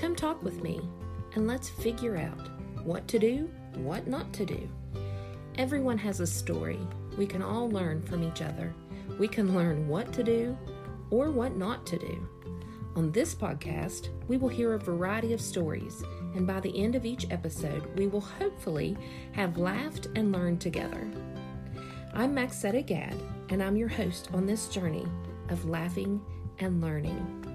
Come talk with me and let's figure out what to do, what not to do. Everyone has a story. We can all learn from each other. We can learn what to do or what not to do. On this podcast, we will hear a variety of stories, and by the end of each episode, we will hopefully have laughed and learned together. I'm Maxetta Gad, and I'm your host on this journey of laughing and learning.